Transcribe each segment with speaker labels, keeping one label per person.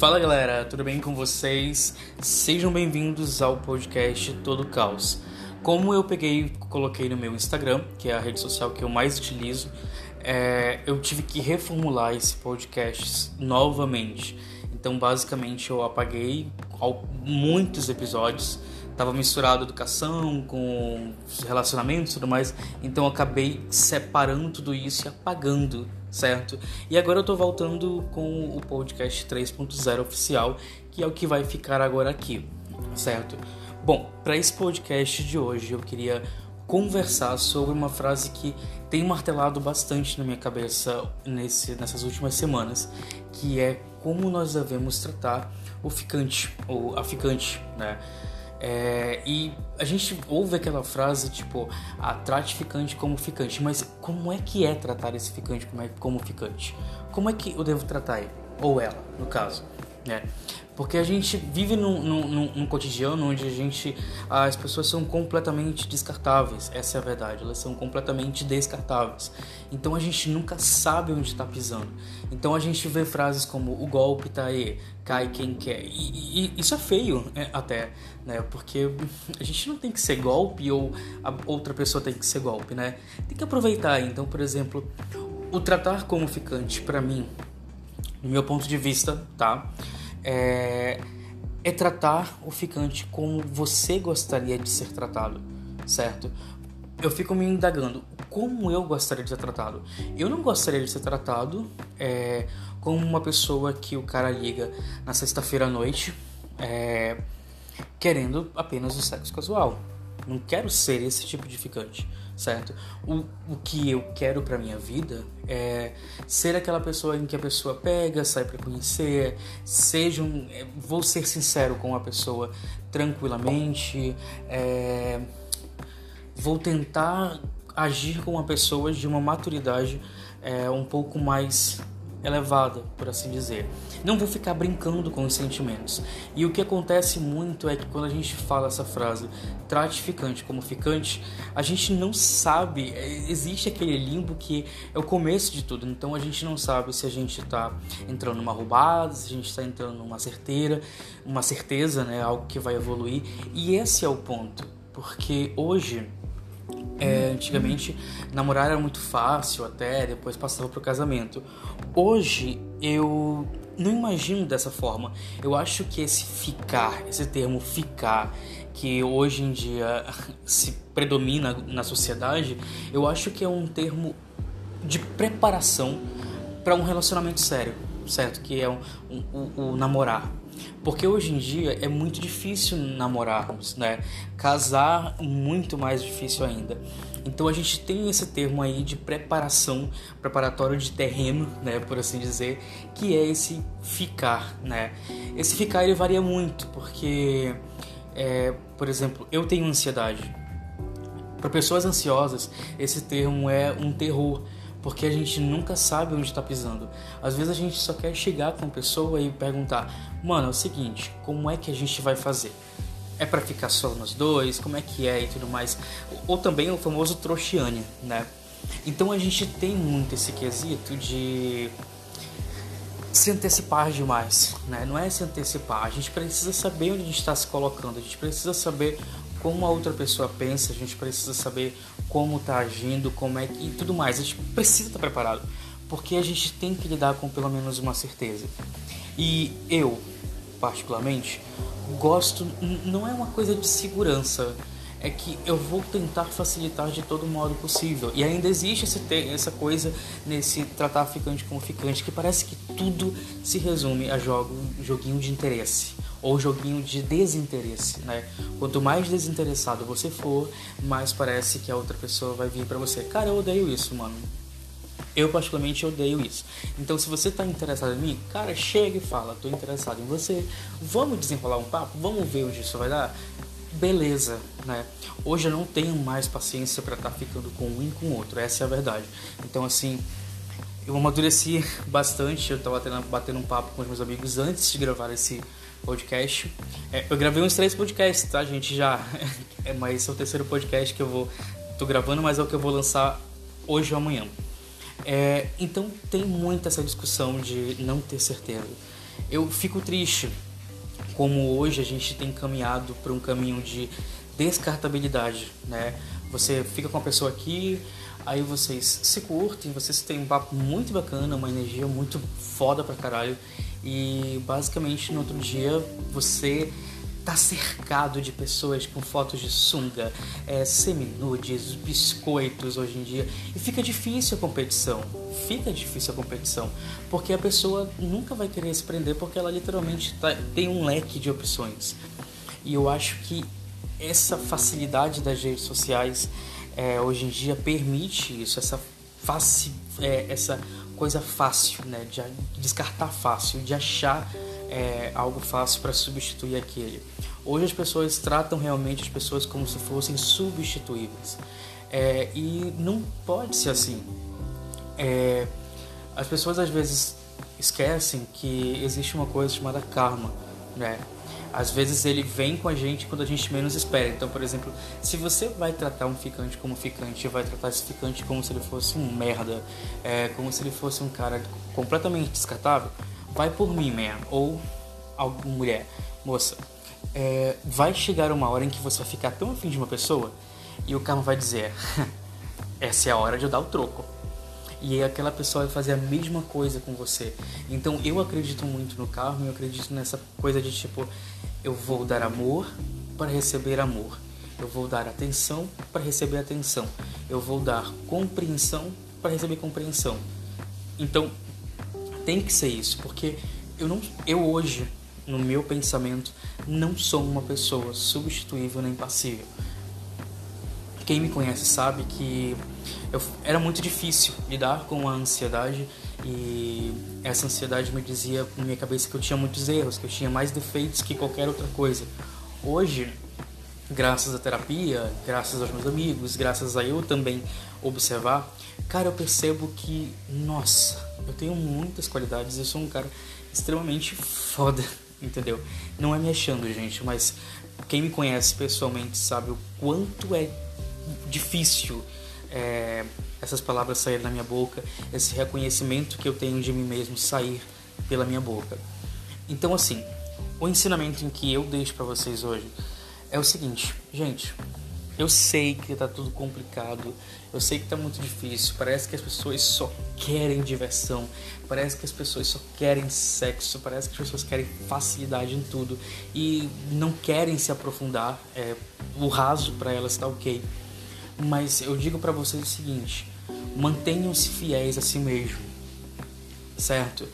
Speaker 1: Fala galera, tudo bem com vocês? Sejam bem-vindos ao podcast Todo Caos. Como eu peguei coloquei no meu Instagram, que é a rede social que eu mais utilizo, é, eu tive que reformular esse podcast novamente. Então, basicamente, eu apaguei muitos episódios. Tava misturado educação com relacionamentos e tudo mais. Então, acabei separando tudo isso e apagando certo? E agora eu tô voltando com o podcast 3.0 oficial, que é o que vai ficar agora aqui, certo? Bom, para esse podcast de hoje eu queria conversar sobre uma frase que tem martelado bastante na minha cabeça nesse, nessas últimas semanas, que é como nós devemos tratar o ficante ou a ficante, né? É, e a gente ouve aquela frase tipo, ah, trate ficante como ficante, mas como é que é tratar esse ficante como, é, como ficante? Como é que eu devo tratar ele? Ou ela, no caso, né? Porque a gente vive num, num, num, cotidiano onde a gente, as pessoas são completamente descartáveis, essa é a verdade, elas são completamente descartáveis. Então a gente nunca sabe onde está pisando. Então a gente vê frases como o golpe tá aí, cai quem quer. E, e isso é feio é, até, né? Porque a gente não tem que ser golpe ou a outra pessoa tem que ser golpe, né? Tem que aproveitar. Então, por exemplo, o tratar como ficante, para mim, do meu ponto de vista, tá? É, é tratar o ficante como você gostaria de ser tratado, certo? Eu fico me indagando como eu gostaria de ser tratado. Eu não gostaria de ser tratado é, como uma pessoa que o cara liga na sexta-feira à noite é, querendo apenas o sexo casual. Não quero ser esse tipo de ficante certo? O, o que eu quero para minha vida é ser aquela pessoa em que a pessoa pega, sai para conhecer, seja um, é, vou ser sincero com a pessoa tranquilamente, é, vou tentar agir com a pessoa de uma maturidade é, um pouco mais elevada, por assim dizer. Não vou ficar brincando com os sentimentos. E o que acontece muito é que quando a gente fala essa frase, trate ficante como ficante, a gente não sabe, é, existe aquele limbo que é o começo de tudo. Então a gente não sabe se a gente está entrando numa roubada, se a gente está entrando numa certeira, uma certeza, né, algo que vai evoluir. E esse é o ponto, porque hoje é, antigamente namorar era muito fácil até, depois passava pro casamento. Hoje eu não imagino dessa forma. Eu acho que esse ficar, esse termo ficar, que hoje em dia se predomina na sociedade, eu acho que é um termo de preparação para um relacionamento sério, certo? Que é o um, um, um, namorar. Porque hoje em dia é muito difícil namorarmos, né? Casar muito mais difícil ainda. Então a gente tem esse termo aí de preparação, preparatório de terreno, né, por assim dizer, que é esse ficar, né? Esse ficar ele varia muito, porque, é, por exemplo, eu tenho ansiedade. Para pessoas ansiosas, esse termo é um terror porque a gente nunca sabe onde está pisando. Às vezes a gente só quer chegar com a pessoa e perguntar: mano, é o seguinte, como é que a gente vai fazer? É para ficar só nós dois? Como é que é e tudo mais? Ou também o famoso trouxiane, né? Então a gente tem muito esse quesito de se antecipar demais, né? Não é se antecipar, a gente precisa saber onde a gente está se colocando, a gente precisa saber como a outra pessoa pensa, a gente precisa saber como está agindo, como é que e tudo mais. A gente precisa estar tá preparado, porque a gente tem que lidar com pelo menos uma certeza. E eu, particularmente, gosto não é uma coisa de segurança, é que eu vou tentar facilitar de todo modo possível. E ainda existe esse, essa coisa nesse tratar ficante como ficante, que parece que tudo se resume a jogo, joguinho de interesse ou joguinho de desinteresse, né? Quanto mais desinteressado você for, mais parece que a outra pessoa vai vir para você. Cara, eu odeio isso, mano. Eu particularmente odeio isso. Então, se você tá interessado em mim, cara, chega e fala, tô interessado em você. Vamos desenrolar um papo, vamos ver onde isso vai dar. Beleza, né? Hoje eu não tenho mais paciência para estar tá ficando com um e com outro, essa é a verdade. Então, assim, eu amadureci bastante. Eu tava batendo, batendo um papo com os meus amigos antes de gravar esse podcast. É, eu gravei uns três podcasts, tá, gente? Já. É, mas esse é o terceiro podcast que eu vou. tô gravando, mas é o que eu vou lançar hoje ou amanhã. É, então tem muita essa discussão de não ter certeza. eu fico triste como hoje a gente tem caminhado para um caminho de descartabilidade, né? Você fica com a pessoa aqui, aí vocês se curtem, vocês têm um papo muito bacana, uma energia muito foda pra caralho, e basicamente no outro dia você tá cercado de pessoas com fotos de sunga, é, seminudes, biscoitos hoje em dia. E fica difícil a competição. Fica difícil a competição. Porque a pessoa nunca vai querer se prender porque ela literalmente tá, tem um leque de opções. E eu acho que essa facilidade das redes sociais é, hoje em dia permite isso, essa, face, é, essa coisa fácil, né, de descartar fácil, de achar é, algo fácil para substituir aquele. Hoje as pessoas tratam realmente as pessoas como se fossem substituíveis. É, e não pode ser assim. É, as pessoas às vezes esquecem que existe uma coisa chamada karma, né? Às vezes ele vem com a gente quando a gente menos espera. Então, por exemplo, se você vai tratar um ficante como ficante, vai tratar esse ficante como se ele fosse um merda, é, como se ele fosse um cara completamente descartável, vai por mim, man. Ou alguma mulher, moça, é, vai chegar uma hora em que você vai ficar tão afim de uma pessoa e o karma vai dizer: essa é a hora de eu dar o troco. E aquela pessoa vai fazer a mesma coisa com você. Então eu acredito muito no karma, eu acredito nessa coisa de tipo: eu vou dar amor para receber amor. Eu vou dar atenção para receber atenção. Eu vou dar compreensão para receber compreensão. Então, tem que ser isso, porque eu não eu hoje no meu pensamento, não sou uma pessoa substituível nem passível. Quem me conhece sabe que eu, era muito difícil lidar com a ansiedade e essa ansiedade me dizia na minha cabeça que eu tinha muitos erros, que eu tinha mais defeitos que qualquer outra coisa. Hoje, graças à terapia, graças aos meus amigos, graças a eu também observar, cara, eu percebo que, nossa, eu tenho muitas qualidades, eu sou um cara extremamente foda entendeu? Não é me achando, gente, mas quem me conhece pessoalmente sabe o quanto é difícil é, essas palavras saírem da minha boca, esse reconhecimento que eu tenho de mim mesmo sair pela minha boca. Então, assim, o ensinamento que eu deixo para vocês hoje é o seguinte, gente. Eu sei que tá tudo complicado, eu sei que tá muito difícil, parece que as pessoas só querem diversão, parece que as pessoas só querem sexo, parece que as pessoas querem facilidade em tudo e não querem se aprofundar, é, o raso para elas tá ok. Mas eu digo para vocês o seguinte: mantenham-se fiéis a si mesmo, certo?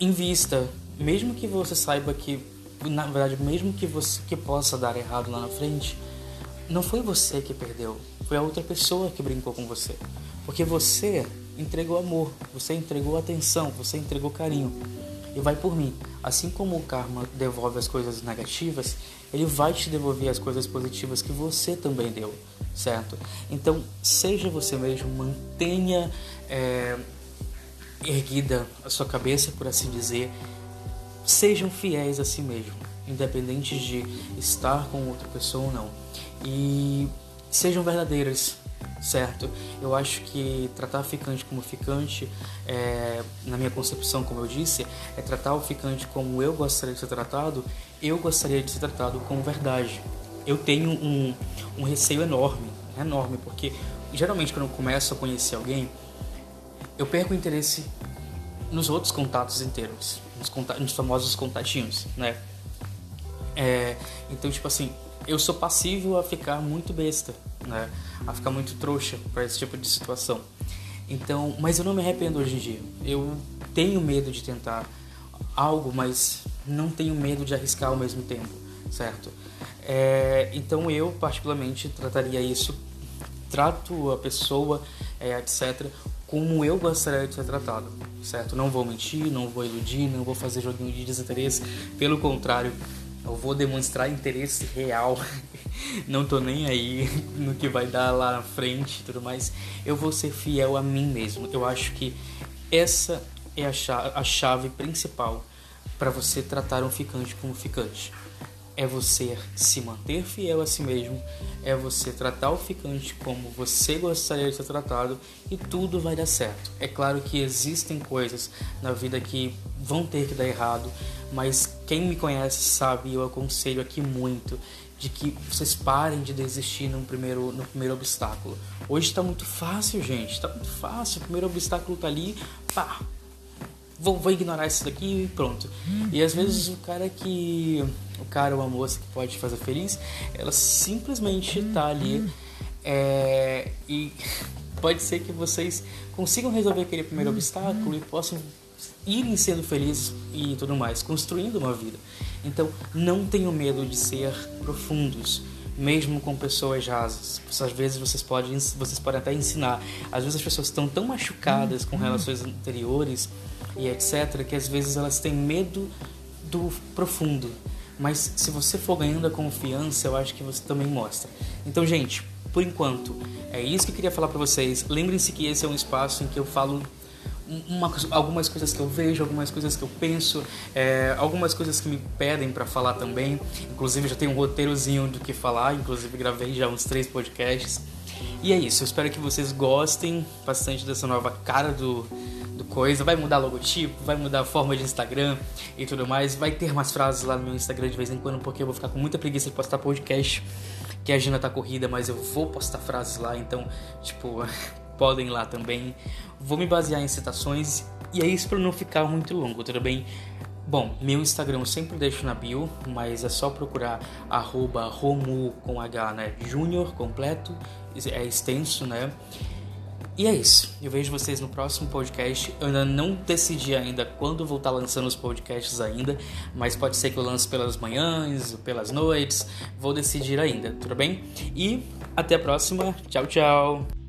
Speaker 1: Invista, mesmo que você saiba que, na verdade, mesmo que você que possa dar errado lá na frente não foi você que perdeu, foi a outra pessoa que brincou com você. Porque você entregou amor, você entregou atenção, você entregou carinho. E vai por mim. Assim como o karma devolve as coisas negativas, ele vai te devolver as coisas positivas que você também deu, certo? Então, seja você mesmo, mantenha é, erguida a sua cabeça, por assim dizer. Sejam fiéis a si mesmo, independente de estar com outra pessoa ou não e sejam verdadeiras, certo? Eu acho que tratar ficante como ficante, é, na minha concepção, como eu disse, é tratar o ficante como eu gostaria de ser tratado, eu gostaria de ser tratado com verdade. Eu tenho um, um receio enorme, enorme, porque geralmente quando eu começo a conhecer alguém, eu perco o interesse nos outros contatos inteiros, nos, contatos, nos famosos contatinhos, né? É, então, tipo assim, eu sou passível a ficar muito besta, né? A ficar muito trouxa para esse tipo de situação. Então, mas eu não me arrependo hoje em dia. Eu tenho medo de tentar algo, mas não tenho medo de arriscar ao mesmo tempo, certo? É, então eu particularmente trataria isso, trato a pessoa, é, etc, como eu gostaria de ser tratado, certo? Não vou mentir, não vou iludir, não vou fazer joguinho de desinteresse, pelo contrário, eu vou demonstrar interesse real. Não tô nem aí no que vai dar lá na frente e tudo mais. Eu vou ser fiel a mim mesmo. Eu acho que essa é a chave, a chave principal para você tratar um ficante como ficante. é você se manter fiel a si mesmo, é você tratar o ficante como você gostaria de ser tratado e tudo vai dar certo. É claro que existem coisas na vida que vão ter que dar errado, mas quem me conhece sabe, eu aconselho aqui muito de que vocês parem de desistir no primeiro, no primeiro obstáculo. Hoje está muito fácil, gente, está muito fácil. O primeiro obstáculo tá ali, pá, vou, vou ignorar isso daqui e pronto. E às vezes o cara que. O cara ou a moça que pode fazer feliz, ela simplesmente tá ali. É, e pode ser que vocês consigam resolver aquele primeiro obstáculo e possam irem sendo felizes e tudo mais, construindo uma vida. Então, não tenham medo de ser profundos, mesmo com pessoas rasas. Às vezes vocês podem, vocês podem até ensinar. Às vezes as pessoas estão tão machucadas com relações anteriores e etc, que às vezes elas têm medo do profundo. Mas se você for ganhando a confiança, eu acho que você também mostra. Então, gente, por enquanto, é isso que eu queria falar para vocês. Lembrem-se que esse é um espaço em que eu falo uma, algumas coisas que eu vejo, algumas coisas que eu penso, é, algumas coisas que me pedem para falar também. Inclusive já tenho um roteirozinho do que falar, inclusive gravei já uns três podcasts. E é isso, eu espero que vocês gostem bastante dessa nova cara do, do coisa. Vai mudar logotipo, vai mudar a forma de Instagram e tudo mais. Vai ter mais frases lá no meu Instagram de vez em quando, porque eu vou ficar com muita preguiça de postar podcast. Que a agenda tá corrida, mas eu vou postar frases lá, então, tipo, podem ir lá também. Vou me basear em citações e é isso para não ficar muito longo, tudo bem? Bom, meu Instagram eu sempre deixo na bio, mas é só procurar arroba Romu com H, né? Júnior completo, é extenso, né? E é isso. Eu vejo vocês no próximo podcast. Eu ainda não decidi ainda quando vou estar lançando os podcasts ainda, mas pode ser que eu lance pelas manhãs, pelas noites. Vou decidir ainda, tudo bem? E até a próxima. Tchau, tchau.